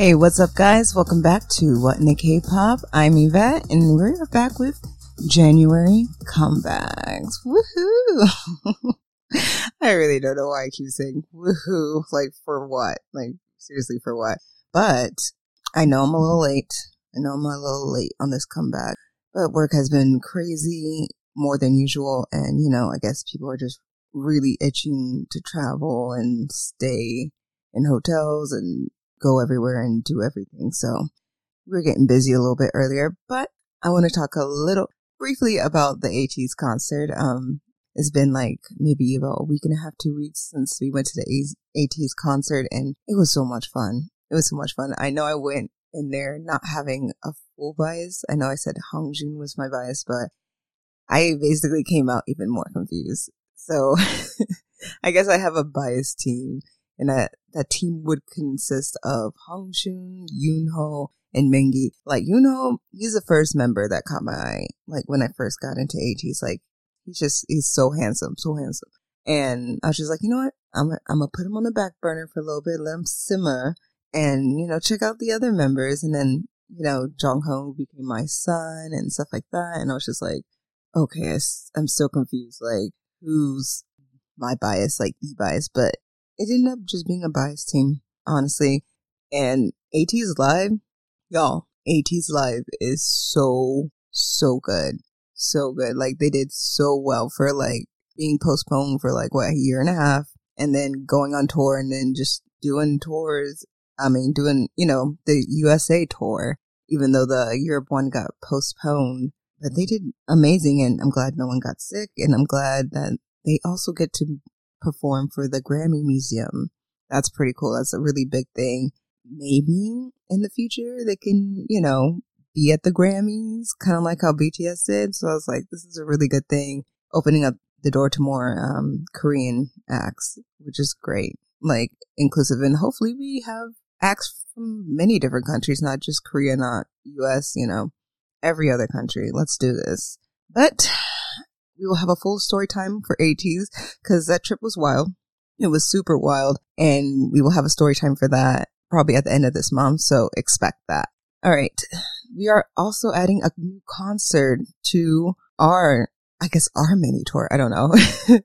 Hey, what's up, guys? Welcome back to What in the K-pop. I'm Yvette, and we're back with January comebacks. Woohoo! I really don't know why I keep saying woohoo. Like for what? Like seriously for what? But I know I'm a little late. I know I'm a little late on this comeback, but work has been crazy more than usual, and you know, I guess people are just really itching to travel and stay in hotels and go everywhere and do everything. So we're getting busy a little bit earlier, but I want to talk a little briefly about the ATEEZ concert. Um, it's been like maybe about a week and a half, two weeks since we went to the ATEEZ concert and it was so much fun. It was so much fun. I know I went in there not having a full bias. I know I said Hongjoong was my bias, but I basically came out even more confused. So I guess I have a biased team and that that team would consist of Hong Hongjoong, Yunho, and Mingi. Like Yunho, he's the first member that caught my eye. Like when I first got into ATEEZ, like he's just he's so handsome, so handsome. And I was just like, you know what? I'm gonna, I'm gonna put him on the back burner for a little bit, let him simmer, and you know check out the other members. And then you know Jongho became my son and stuff like that. And I was just like, okay, I'm so confused. Like who's my bias, like the bias, but it ended up just being a biased team, honestly. And ATEEZ Live, y'all, ATEEZ Live is so, so good. So good. Like they did so well for like being postponed for like what, a year and a half and then going on tour and then just doing tours. I mean, doing, you know, the USA tour, even though the Europe one got postponed, but they did amazing. And I'm glad no one got sick. And I'm glad that they also get to perform for the Grammy Museum. That's pretty cool. That's a really big thing. Maybe in the future they can, you know, be at the Grammys, kind of like how BTS did. So I was like, this is a really good thing, opening up the door to more um, Korean acts, which is great, like inclusive. And hopefully we have acts from many different countries, not just Korea, not US, you know, every other country. Let's do this. But we will have a full story time for ATEEZ because that trip was wild. It was super wild. And we will have a story time for that probably at the end of this month. So expect that. All right. We are also adding a new concert to our, I guess, our mini tour. I don't know.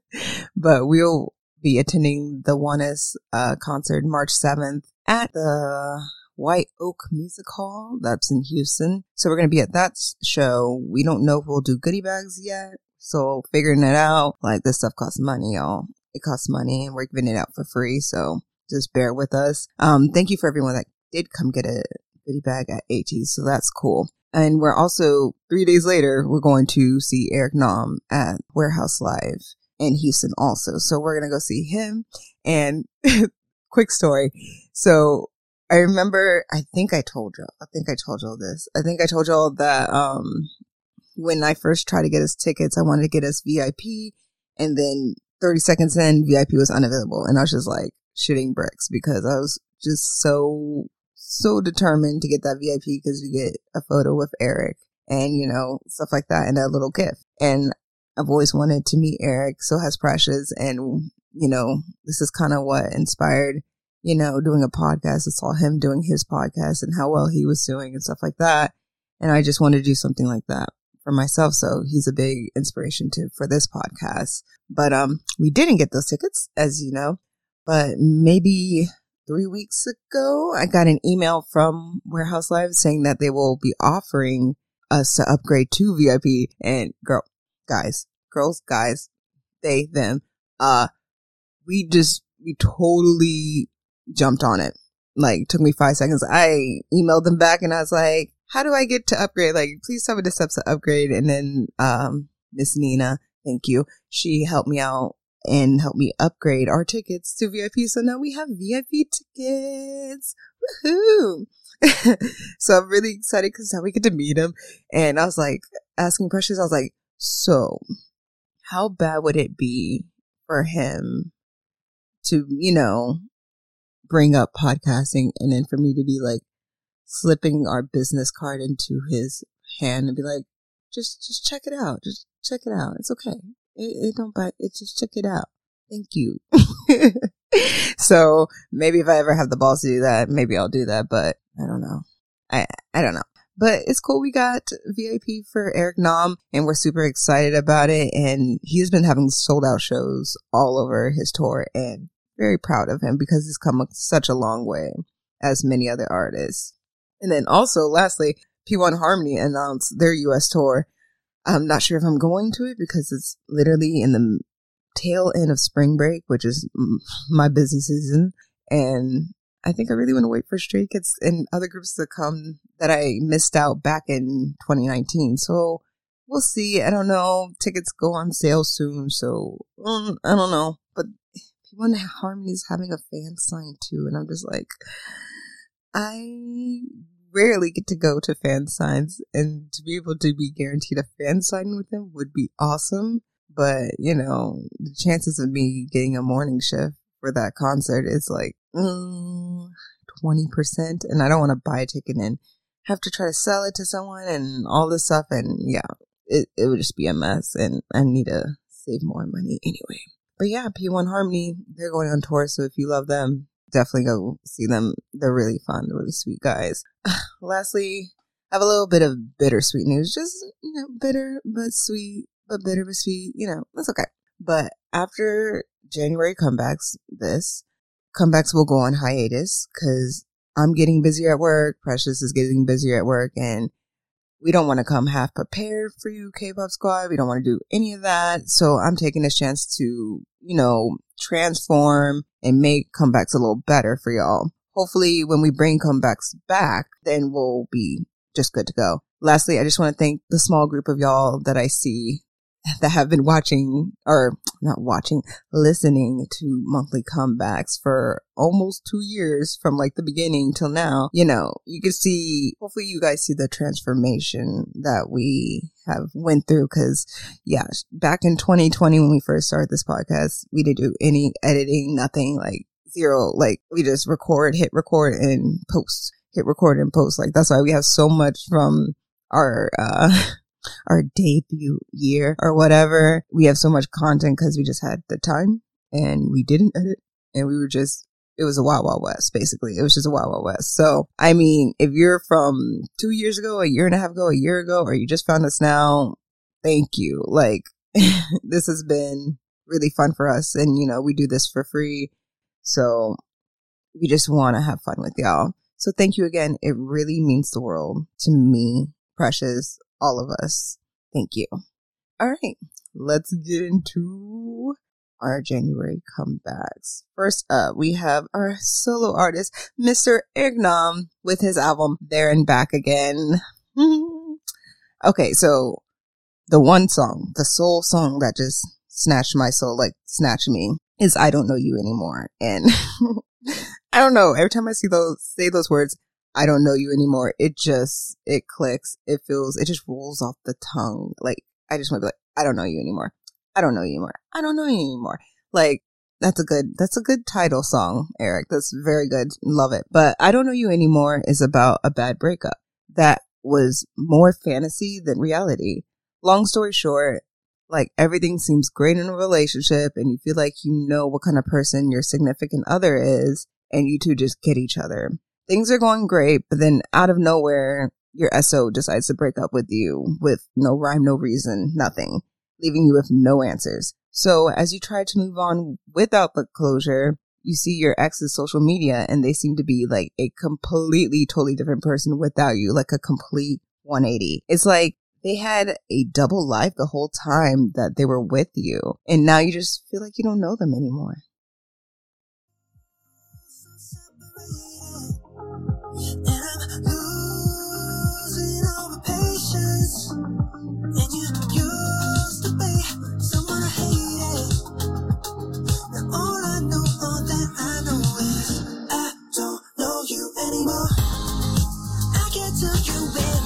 but we'll be attending the ONEUS uh, concert March 7th at the White Oak Music Hall. That's in Houston. So we're going to be at that show. We don't know if we'll do goodie bags yet. So figuring it out, like this stuff costs money, y'all. It costs money and we're giving it out for free. So just bear with us. Um, thank you for everyone that did come get a goodie bag at ATEEZ. So that's cool. And we're also three days later, we're going to see Eric Nam at Warehouse Live in Houston also. So we're going to go see him and quick story. So I remember, I think I told y'all, I think I told y'all this. I think I told y'all that, um, when I first tried to get us tickets, I wanted to get us VIP, and then 30 seconds in, VIP was unavailable, and I was just like shooting bricks because I was just so so determined to get that VIP because we get a photo with Eric and you know stuff like that and a little gift. And I've always wanted to meet Eric. So has Precious, and you know this is kind of what inspired you know doing a podcast. I saw him doing his podcast and how well he was doing and stuff like that. And I just wanted to do something like that for myself. So he's a big inspiration to for this podcast. But um, we didn't get those tickets, as you know. But maybe three weeks ago, I got an email from Warehouse Live saying that they will be offering us to upgrade to VIP. And girl, guys, girls, guys, they, them, uh, we just, we totally jumped on it. Like, took me five seconds. I emailed them back and I was like, how do I get to upgrade? Like, please tell me the steps to upgrade. And then, um, Miss Nina, thank you. She helped me out and helped me upgrade our tickets to VIP. So now we have VIP tickets. Woohoo! so I'm really excited because now we get to meet him. And I was like, asking questions. I was like, so how bad would it be for him to, you know, bring up podcasting and then for me to be like, slipping our business card into his hand and be like, just, just check it out. Just check it out. It's okay. It, it don't bite. It just check it out. Thank you. so maybe if I ever have the balls to do that, maybe I'll do that. But I don't know. I I don't know. But it's cool. We got VIP for Eric Nam and we're super excited about it. And he's been having sold out shows all over his tour and very proud of him because he's come such a long way as many other artists. And then also lastly, P1 Harmony announced their US tour. I'm not sure if I'm going to it because it's literally in the tail end of spring break, which is my busy season. And I think I really want to wait for Stray Kids and other groups to come that I missed out back in 2019. So we'll see. I don't know. Tickets go on sale soon, so um, I don't know. But P1 Harmony is having a fan sign too, and I'm just like, I rarely get to go to fan signs, and to be able to be guaranteed a fan sign with them would be awesome. But you know, the chances of me getting a morning shift for that concert is like mm, 20%. And I don't want to buy a ticket and have to try to sell it to someone and all this stuff. And yeah, it, it would just be a mess. And I need to save more money anyway. But yeah, P1 Harmony, they're going on tour. So if you love them, definitely go see them. They're really fun, really sweet guys. Lastly, I have a little bit of bittersweet news. Just, you know, bitter but sweet, but bitter but sweet. You know, that's okay. But after January comebacks, this comebacks will go on hiatus because I'm getting busier at work. Precious is getting busier at work and we don't want to come half prepared for you, K-pop squad. We don't want to do any of that. So I'm taking this chance to, you know, transform and make comebacks a little better for y'all. Hopefully when we bring comebacks back, then we'll be just good to go. Lastly, I just want to thank the small group of y'all that I see that have been watching or not watching, listening to monthly comebacks for almost two years from like the beginning till now, you know, you can see, hopefully you guys see the transformation that we have went through. Cause yeah, back in 2020, when we first started this podcast, we didn't do any editing, nothing like zero. Like we just record, hit record and post, hit record and post. Like that's why we have so much from our, uh, our debut year or whatever. We have so much content because we just had the time and we didn't edit and we were just it was a wild wild west basically. It was just a wild wild west. So i mean if you're from two years ago a year and a half ago a year ago or you just found us now thank you. Like this has been really fun for us and you know we do this for free. So we just want to have fun with y'all. So thank you again. It really means the world to me precious all of us. Thank you. All right, let's get into our January comebacks. First up, we have our solo artist, Mr. Nam, with his album There and Back Again. okay, so the one song, the soul song that just snatched my soul, like snatched me, is I Don't Know You Anymore. And I don't know, every time I see those, say those words, I don't know you anymore. It just, it clicks. It feels, it just rolls off the tongue. Like, I just want to be like, I don't know you anymore. I don't know you anymore. I don't know you anymore. Like, that's a good, that's a good title song, Eric. That's very good. Love it. But I don't know you anymore is about a bad breakup that was more fantasy than reality. Long story short, like everything seems great in a relationship and you feel like you know what kind of person your significant other is and you two just get each other things are going great, but then out of nowhere, your SO decides to break up with you with no rhyme, no reason, nothing, leaving you with no answers. So as you try to move on without the closure, you see your ex's social media and they seem to be like a completely, totally different person without you, like a complete 180. It's like they had a double life the whole time that they were with you. And now you just feel like you don't know them anymore. Anymore. I can't tell you where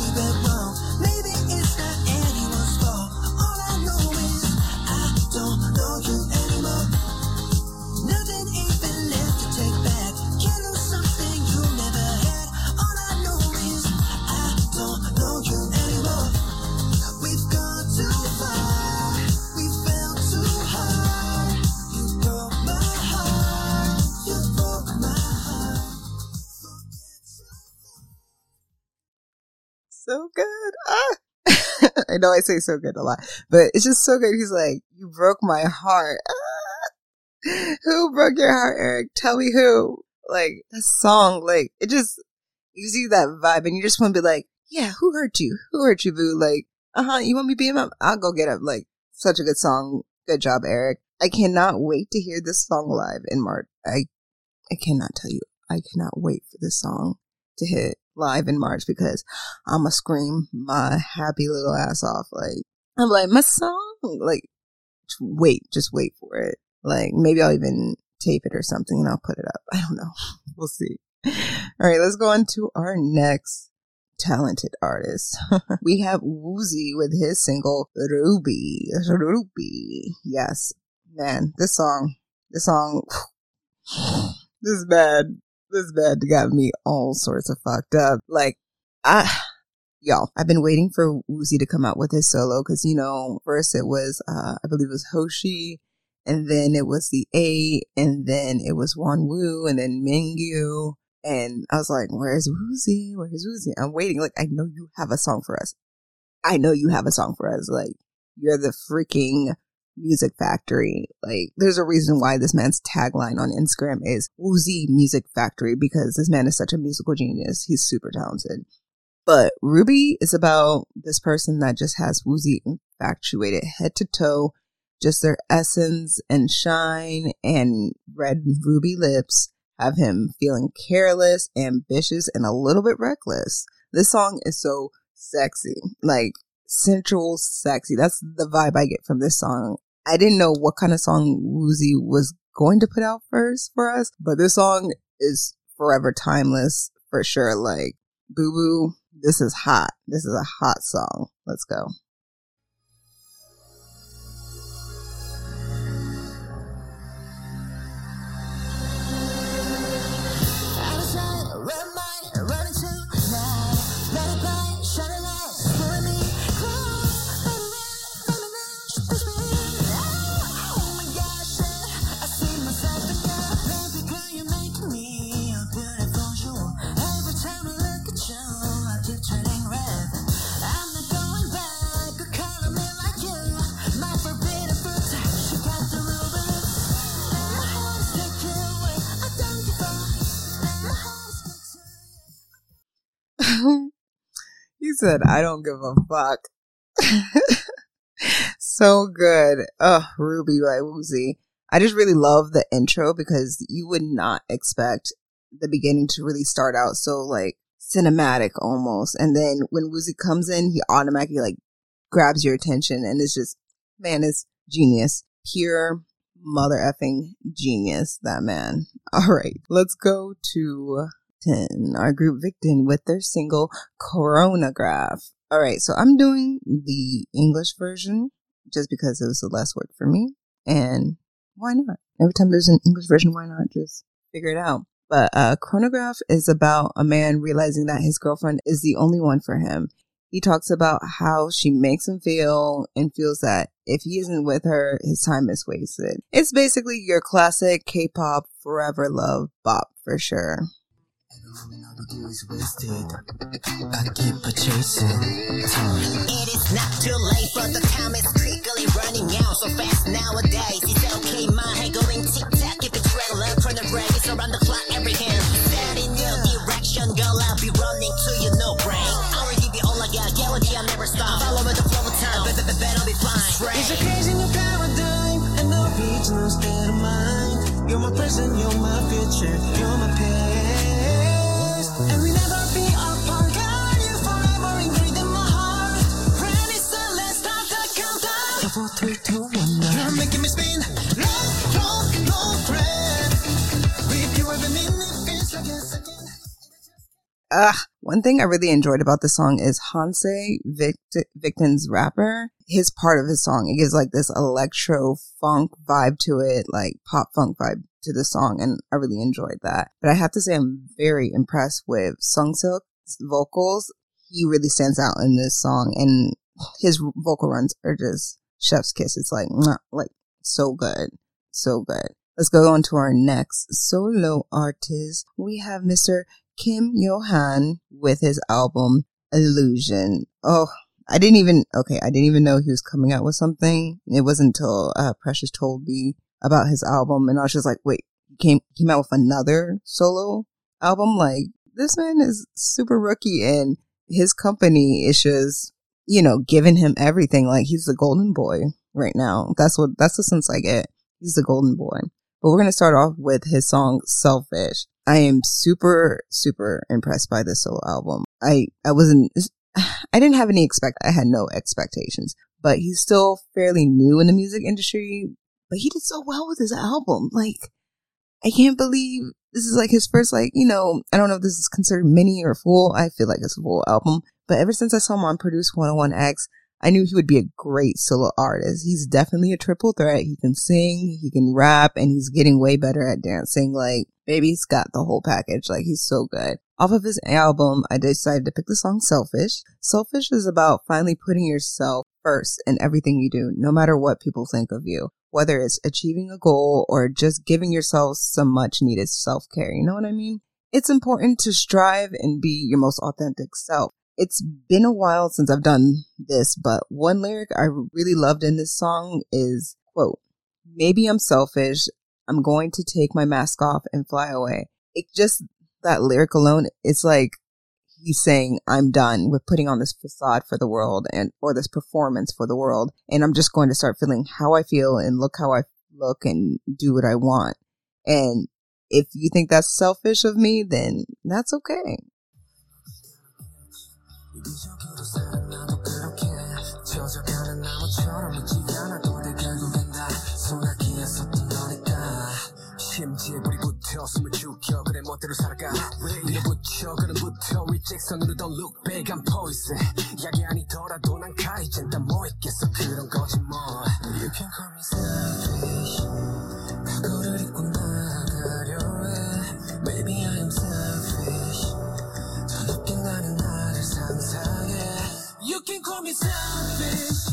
know I say so good a lot, but it's just so good. He's like, you broke my heart. who broke your heart, Eric? Tell me who. Like, that song, like, it just gives you that vibe and you just want to be like, yeah, who hurt you? Who hurt you, boo? Like, uh huh, you want me to him up? I'll go get him. Like, such a good song. Good job, Eric. I cannot wait to hear this song live in March. I, I cannot tell you. I cannot wait for this song to hit live in March because I'm gonna scream my happy little ass off. Like, I'm like, my song. Like, wait, just wait for it. Like, maybe I'll even tape it or something and I'll put it up. I don't know. We'll see. All right, let's go on to our next talented artist. we have Woozi with his single Ruby. Ruby. Yes. Man, this song, this song, this is bad, this bad got me all sorts of fucked up. Like, I, y'all, I've been waiting for Woozi to come out with his solo because, you know, first it was, uh, I believe it was Hoshi and then it was the 8, and then it was Wonwoo, and then Mingyu. And I was like, where's Woozi? Where's Woozi? I'm waiting. Like, I know you have a song for us. I know you have a song for us. Like, you're the freaking music factory. Like, there's a reason why this man's tagline on Instagram is Woozi Music Factory because this man is such a musical genius. He's super talented. But Ruby is about this person that just has Woozi infatuated head to toe just their essence and shine and red ruby lips have him feeling careless, ambitious, and a little bit reckless. This song is so sexy, like sensual, sexy. That's the vibe I get from this song. I didn't know what kind of song Woozi was going to put out first for us, but this song is forever timeless for sure. Like, boo boo, this is hot. This is a hot song. Let's go. Said, I don't give a fuck. so good. Oh, Ruby by Woozi. I just really love the intro because you would not expect the beginning to really start out so like cinematic almost. And then when Woozi comes in, he automatically like grabs your attention and it's just, man, it's genius. Pure mother effing genius, that man. All right, let's go to our group Victon with their single Chronograph. All right, so I'm doing the English version just because it was the last word for me. And why not? Every time there's an English version, why not just figure it out? But uh, Chronograph is about a man realizing that his girlfriend is the only one for him. He talks about how she makes him feel and feels that if he isn't with her, his time is wasted. It's basically your classic K-pop forever love bop for sure is wasted. I keep chasing It is not too late, but the time is quickly running out so fast nowadays. It's okay, my head going tick tock. If it's regular, turn the break, it's around the clock every hand. Set in your direction, girl, I'll be running to you, no break. I will give you all I got, guarantee I'll never stop. Follow the flow of time, but better be fine. It's a crazy new paradigm, and no no state of mind. You're my present, you're my future, you're my Uh, one thing I really enjoyed about the song is Hanse Vict- Victon's rapper. His part of his song, it gives like this electro funk vibe to it, like pop funk vibe to the song, and I really enjoyed that. But I have to say, I'm very impressed with Seungsik's vocals. He really stands out in this song, and his vocal runs are just chef's kiss. It's like, like so good, so good. Let's go on to our next solo artist. We have Mr. Kim Yo Han with his album Illusion. Oh, I didn't even, okay, I didn't even know he was coming out with something. It wasn't until uh, Precious told me about his album and I was just like, wait, he came, came out with another solo album? Like, this man is super rookie and his company is just, you know, giving him everything. Like, he's the golden boy right now. That's what, that's the sense I get. He's the golden boy. But we're going to start off with his song Selfish. I am super, super impressed by this solo album. I, I wasn't, I didn't have any expect, I had no expectations, but he's still fairly new in the music industry, but he did so well with his album. Like, I can't believe this is like his first, like, you know, I don't know if this is considered mini or full. I feel like it's a full album, but ever since I saw him on Produce 101X, I knew he would be a great solo artist. He's definitely a triple threat. He can sing, he can rap, and he's getting way better at dancing. Like, baby's got the whole package. Like, he's so good. Off of his album, I decided to pick the song Selfish. Selfish is about finally putting yourself first in everything you do, no matter what people think of you. Whether it's achieving a goal or just giving yourself some much needed self care. You know what I mean? It's important to strive and be your most authentic self. It's been a while since I've done this, but one lyric I really loved in this song is, quote, maybe I'm selfish. I'm going to take my mask off and fly away. It just, that lyric alone, it's like he's saying, I'm done with putting on this facade for the world and, or this performance for the world. And I'm just going to start feeling how I feel and look how I look and do what I want. And if you think that's selfish of me, then that's okay. 심지에 불이 붙어 숨을 죽여 그래 멋대로 살아가. 밀어붙여? 그는 붙어 윗잭선으로 don't look back I'm poison 약이 아니더라도 난 가이젠 다뭐 있겠어? 그런 뭐. You can call me selfish 각오를 입고 나가려 해. Maybe I You can call me selfish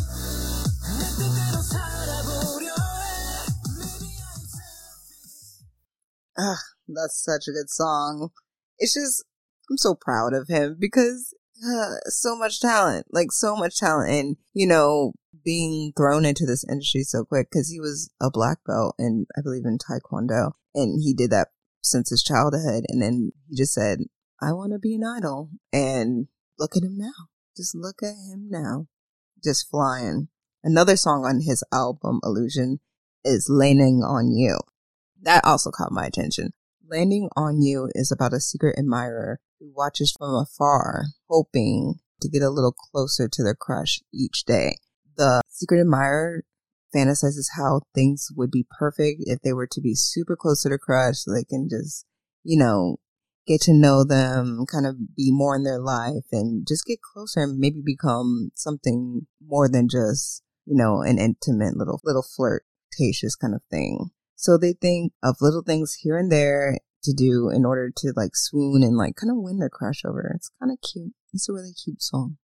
내 뜻대로 살아보려 해 Maybe I'm selfish Ugh, that's such a good song. It's just, I'm so proud of him because uh, so much talent, like so much talent, and you know, being thrown into this industry so quick because he was a black belt and I believe in Taekwondo, and he did that since his childhood, and then he just said, I want to be an idol. And look at him now. Just look at him now. Just flying. Another song on his album, Illusion, is Landing on You. That also caught my attention. Landing on You is about a secret admirer who watches from afar, hoping to get a little closer to their crush each day. The secret admirer fantasizes how things would be perfect if they were to be super close to their crush so they can just, you know, get to know them, kind of be more in their life and just get closer and maybe become something more than just, you know, an intimate little, little flirtatious kind of thing. So they think of little things here and there to do in order to like swoon and like kind of win their crush over. It's kind of cute. It's a really cute song.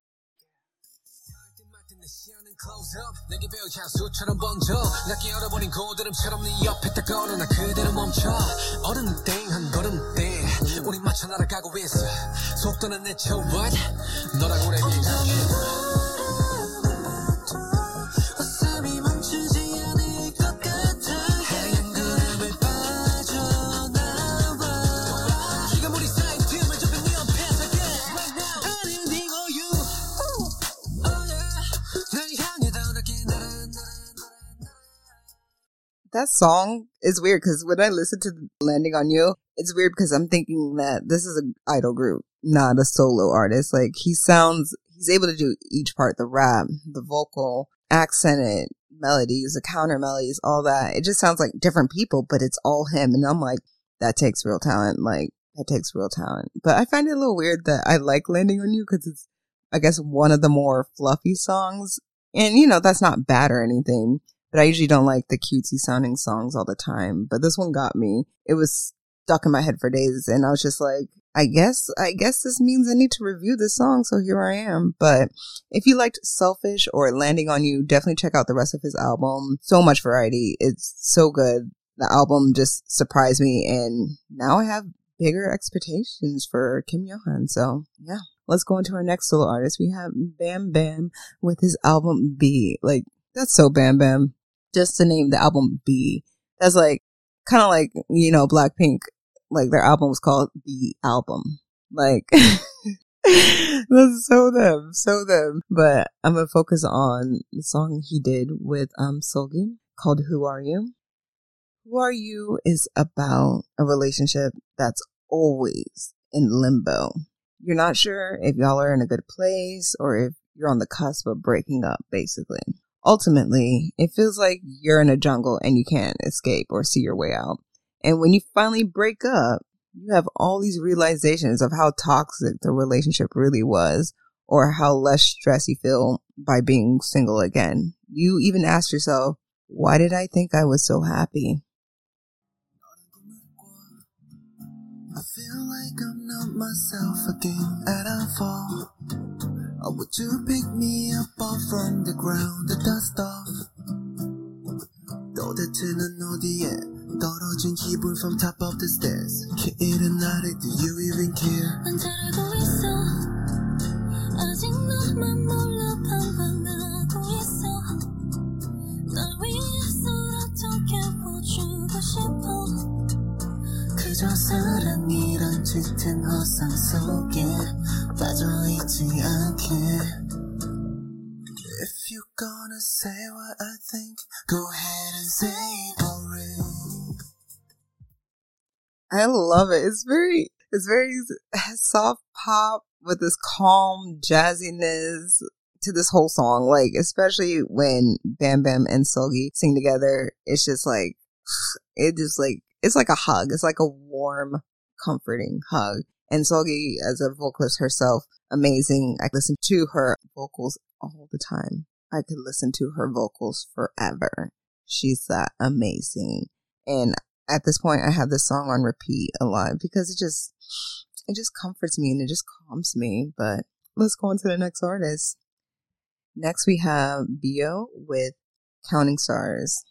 Close up. 내게 배우 향수처럼 번져. 낮게 얼어버린 고드름처럼 네 옆에 딱 걸어. 나 그대로 멈춰. 어른 땡한 걸음 땡. 우리 맞춰 날아가고 있어. 속도는 내쳐. What? 오래 비 that song is weird because when I listen to Landing on You, it's weird because I'm thinking that this is an idol group, not a solo artist. Like he sounds, he's able to do each part, the rap, the vocal, accented melodies, the counter melodies, all that. It just sounds like different people, but it's all him. And I'm like, that takes real talent. Like that takes real talent. But I find it a little weird that I like Landing on You because it's, I guess, one of the more fluffy songs. And you know, that's not bad or anything but I usually don't like the cutesy sounding songs all the time. But this one got me. It was stuck in my head for days, and I was just like, I guess, I guess this means I need to review this song, so here I am. But if you liked Selfish or Landing on You, definitely check out the rest of his album. So much variety. It's so good. The album just surprised me, and now I have bigger expectations for Kim Yohan. So yeah, let's go into our next solo artist. We have Bam Bam with his album B. Like that's so Bam Bam. Just to name the album B. That's like kind of like you know Blackpink. Like their album was called The Album. Like that's so them, so them. But I'm gonna focus on the song he did with um Seulgi called "Who Are You." Who Are You is about a relationship that's always in limbo. You're not sure if y'all are in a good place or if you're on the cusp of breaking up, basically. Ultimately, it feels like you're in a jungle and you can't escape or see your way out. And when you finally break up, you have all these realizations of how toxic the relationship really was or how less stress you feel by being single again. You even ask yourself, why did I think I was so happy? I feel like I'm not myself again and I fall. Or would you pick me up off from the ground, the dust off? 도대체는 어디에 떨어진 기분 from top of the stairs 길은 아래 do you even care? 난 잘알고 있어 아직 너만 몰라 방황하고 있어 날 위해서 어떻게 보주고 싶어 그저 사랑이란 짙은 허상 속에 빠져있지 않게 If you're gonna say what I think Go ahead and say it already I love it. It's very, it's very soft pop with this calm jazziness to this whole song. Like, especially when Bam Bam and Seulgi sing together, it's just like, it just like it's like a hug. It's like a warm, comforting hug. And Seulgi, as a vocalist herself, amazing. I listen to her vocals all the time. I could listen to her vocals forever. She's that amazing. And at this point, I have this song on repeat a lot because it just, it just comforts me and it just calms me. But let's go on to the next artist. Next, we have BE'O with Counting Stars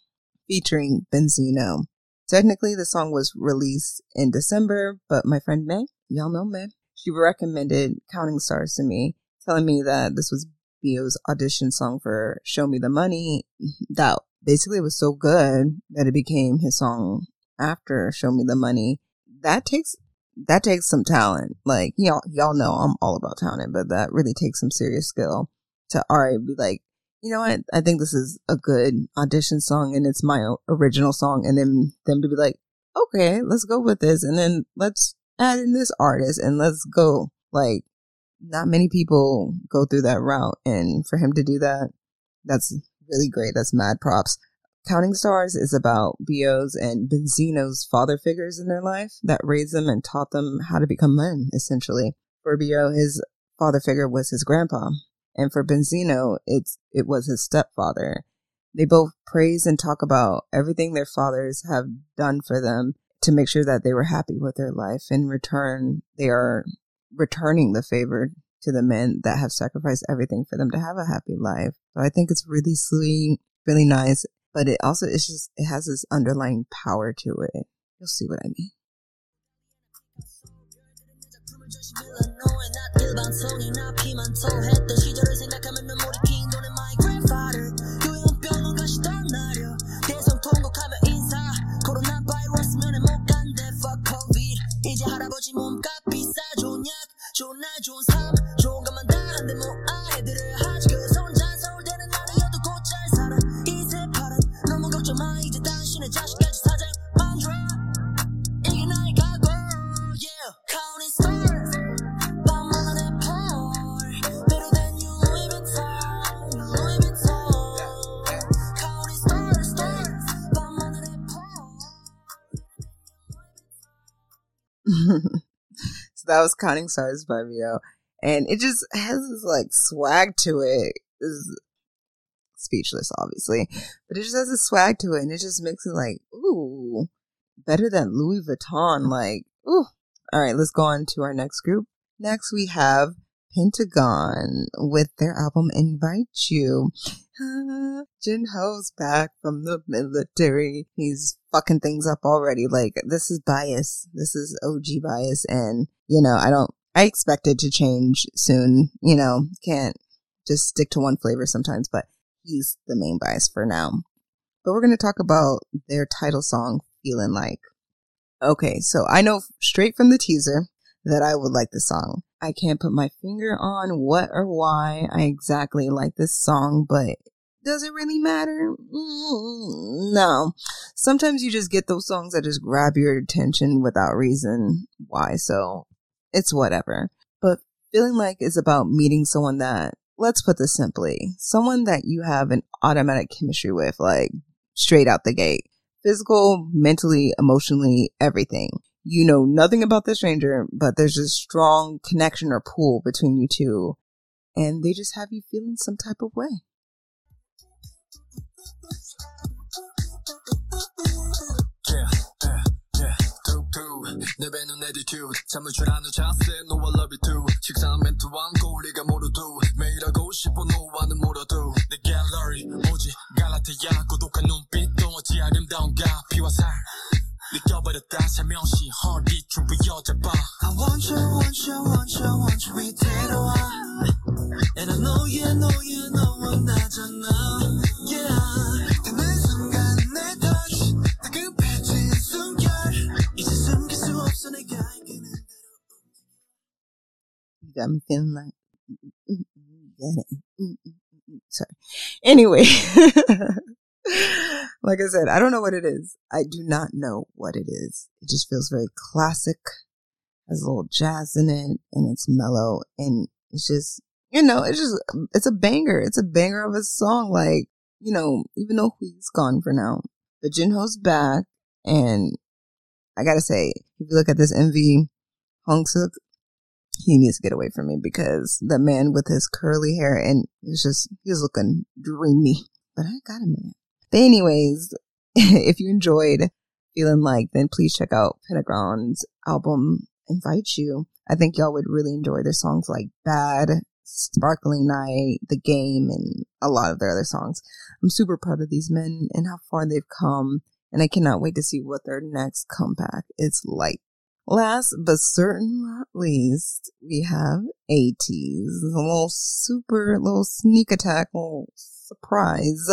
featuring Benzino. Technically, the song was released in December, but my friend May, y'all know May, she recommended Counting Stars to me, telling me that this was BE'O's audition song for Show Me the Money. That basically was so good that it became his song after Show Me the Money. That takes that takes some talent. Like y'all y'all know I'm all about talent, but that really takes some serious skill to already be like, you know what? I think this is a good audition song and it's my original song. And then them to be like, okay, let's go with this. And then let's add in this artist and let's go. Like, not many people go through that route. And for him to do that, that's really great. That's mad props. Counting Stars is about BE'O's and Benzino's father figures in their life that raised them and taught them how to become men, essentially. For Bio, his father figure was his grandpa, and for Benzino, it's it was his stepfather. They both praise and talk about everything their fathers have done for them to make sure that they were happy with their life. In return, they are returning the favor to the men that have sacrificed everything for them to have a happy life. So I think it's really sweet, really nice, but it also it's just it has this underlying power to it. You'll see what I mean. 일반성이나 피만토했던 시절을 생각하면 눈물이 king 너네 my grandfather 요양병원 가시던 날이야 대성 통곡하며 인사 코로나 바이러스면에 못 간대 fuck covid 이제 할아버지 몸값 비싸죠 약 좋은 날 좋은 삶 so that was Counting Stars by BE'O. And it just has this like swag to it. It's speechless, obviously. But it just has a swag to it and it just makes it like, ooh, better than Louis Vuitton. Like, ooh. All right, let's go on to our next group. Next we have Pentagon with their album Invite You. Jin Ho's back from the military. He's fucking things up already. Like, this is bias. This is OG bias. And, you know, I don't, I expect it to change soon. You know, can't just stick to one flavor sometimes, but he's the main bias for now. But we're going to talk about their title song, Feeling Like. Okay, so I know straight from the teaser that I would like the song. I can't put my finger on what or why I exactly like this song, but does it really matter? Mm, no. Sometimes you just get those songs that just grab your attention without reason why, so it's whatever. But feeling like is about meeting someone that, let's put this simply, someone that you have an automatic chemistry with, like straight out the gate. Physical, mentally, emotionally, everything You know nothing about the stranger, but there's a strong connection or pull between you two. And they just have you feeling some type of way. 내배는 attitude 잠을 줄아는 자세 너와 love you too 식상한 멘트와 우리가 모두 매일 하고 싶어 너와는 몰아도 내 갤러리 오직 갈라테야 고독한 눈빛도 어찌 아름다운가 피와 살 느껴버렸다 살며시 허리 좀 부여잡아 I want you want you want you want you 이대로 와 And I know you know you know 나잖아 Yeah 닿는 순간 내 touch 다급해진 숨결 이제 숨길 수 없어 내가 이끄는 대로 You got me feeling like get it. Sorry. Anyway, like I said, I don't know what it is. I do not know what it is. It just feels very classic, has a little jazz in it, and it's mellow, and it's just, you know, it's just, it's a banger. It's a banger of a song. Like, you know, even though he's gone for now, but Jinho's back, and I gotta say, if you look at this MV, Hongseok, he needs to get away from me because the man with his curly hair and it's just he's looking dreamy. But I got a man. Anyways, if you enjoyed feeling like, then please check out Pentagon's album Invite You. I think y'all would really enjoy their songs like Bad, Sparkling Night, The Game, and a lot of their other songs. I'm super proud of these men and how far they've come, and I cannot wait to see what their next comeback is like. Last but certainly not least, we have ATEEZ. A little super little sneak attack, little surprise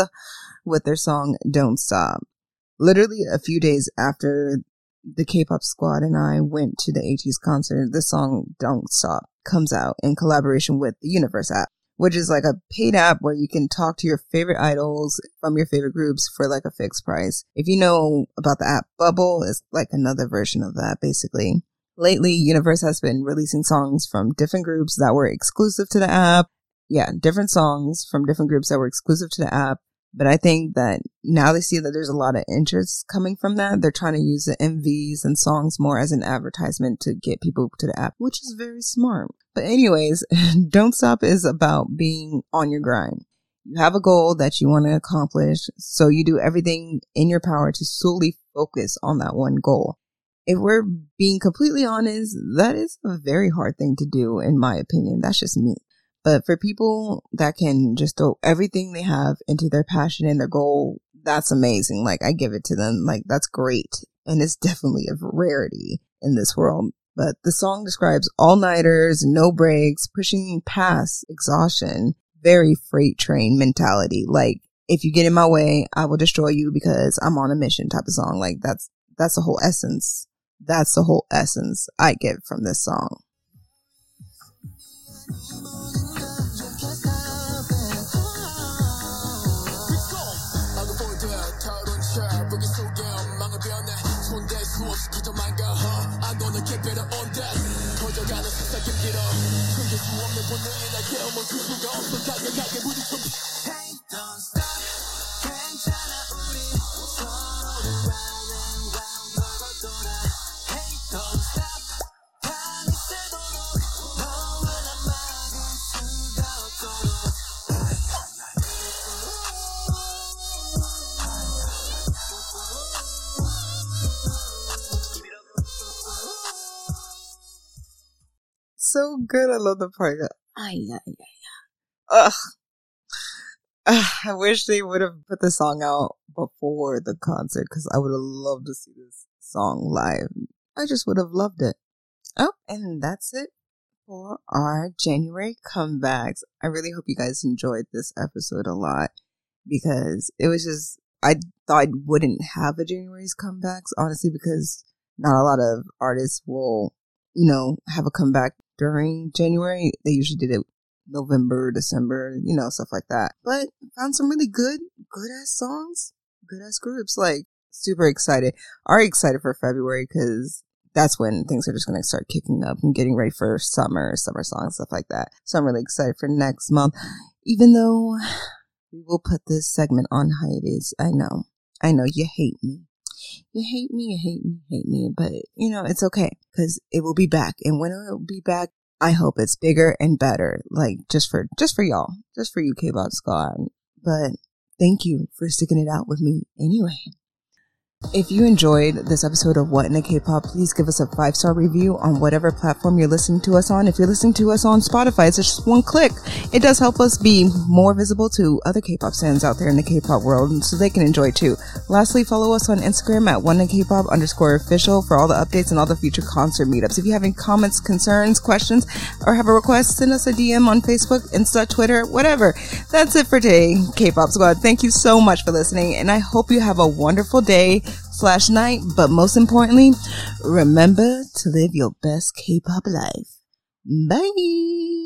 with their song Don't Stop. Literally a few days after the K-pop squad and I went to the ATEEZ concert, the song Don't Stop comes out in collaboration with the Universe app, which is like a paid app where you can talk to your favorite idols from your favorite groups for like a fixed price. If you know about the app Bubble, it's like another version of that basically. Lately, Universe has been releasing songs from different groups that were exclusive to the app. Yeah, different songs from different groups that were exclusive to the app. But I think that now they see that there's a lot of interest coming from that. They're trying to use the MVs and songs more as an advertisement to get people to the app, which is very smart. But anyways, Don't Stop is about being on your grind. You have a goal that you want to accomplish, so you do everything in your power to solely focus on that one goal. If we're being completely honest, that is a very hard thing to do, in my opinion. That's just me. But for people that can just throw everything they have into their passion and their goal, that's amazing. Like I give it to them. Like that's great. And it's definitely a rarity in this world. But the song describes all nighters, no breaks, pushing past exhaustion, very freight train mentality. Like if you get in my way, I will destroy you because I'm on a mission type of song. Like that's, that's the whole essence. That's the whole essence I get from this song. 보내나 개엄을 그수가 없어 다가나게 우리 좀 Hey don't stop so good. I love the part. Ay, ay, ay, Ugh. Ugh. I wish they would have put the song out before the concert because I would have loved to see this song live. I just would have loved it. Oh, and that's it for our January comebacks. I really hope you guys enjoyed this episode a lot because it was just, I thought I wouldn't have a January's comebacks, honestly, because not a lot of artists will, you know, have a comeback during January. They usually did it November, December, you know, stuff like that. But found some really good, good ass songs, good ass groups. Like, super excited. Are excited for February because that's when things are just going to start kicking up and getting ready for summer, summer songs, stuff like that. So I'm really excited for next month, even though we will put this segment on hiatus. I know, I know you hate me. You hate me, you hate me, hate me, but you know, it's okay because it will be back. And when it will be back, I hope it's bigger and better. Like just for, just for y'all, just for you K-pop squad. But thank you for sticking it out with me anyway. If you enjoyed this episode of What in a K-pop, please give us a five star review on whatever platform you're listening to us on. If you're listening to us on Spotify, it's just one click. It does help us be more visible to other K-pop fans out there in the K-pop world, so they can enjoy too. Lastly, follow us on Instagram at One in K-pop underscore official for all the updates and all the future concert meetups. If you have any comments, concerns, questions, or have a request, send us a DM on Facebook, Insta, Twitter, whatever. That's it for today, K-pop squad. Thank you so much for listening, and I hope you have a wonderful day slash night. But most importantly, remember to live your best K-pop life. Bye.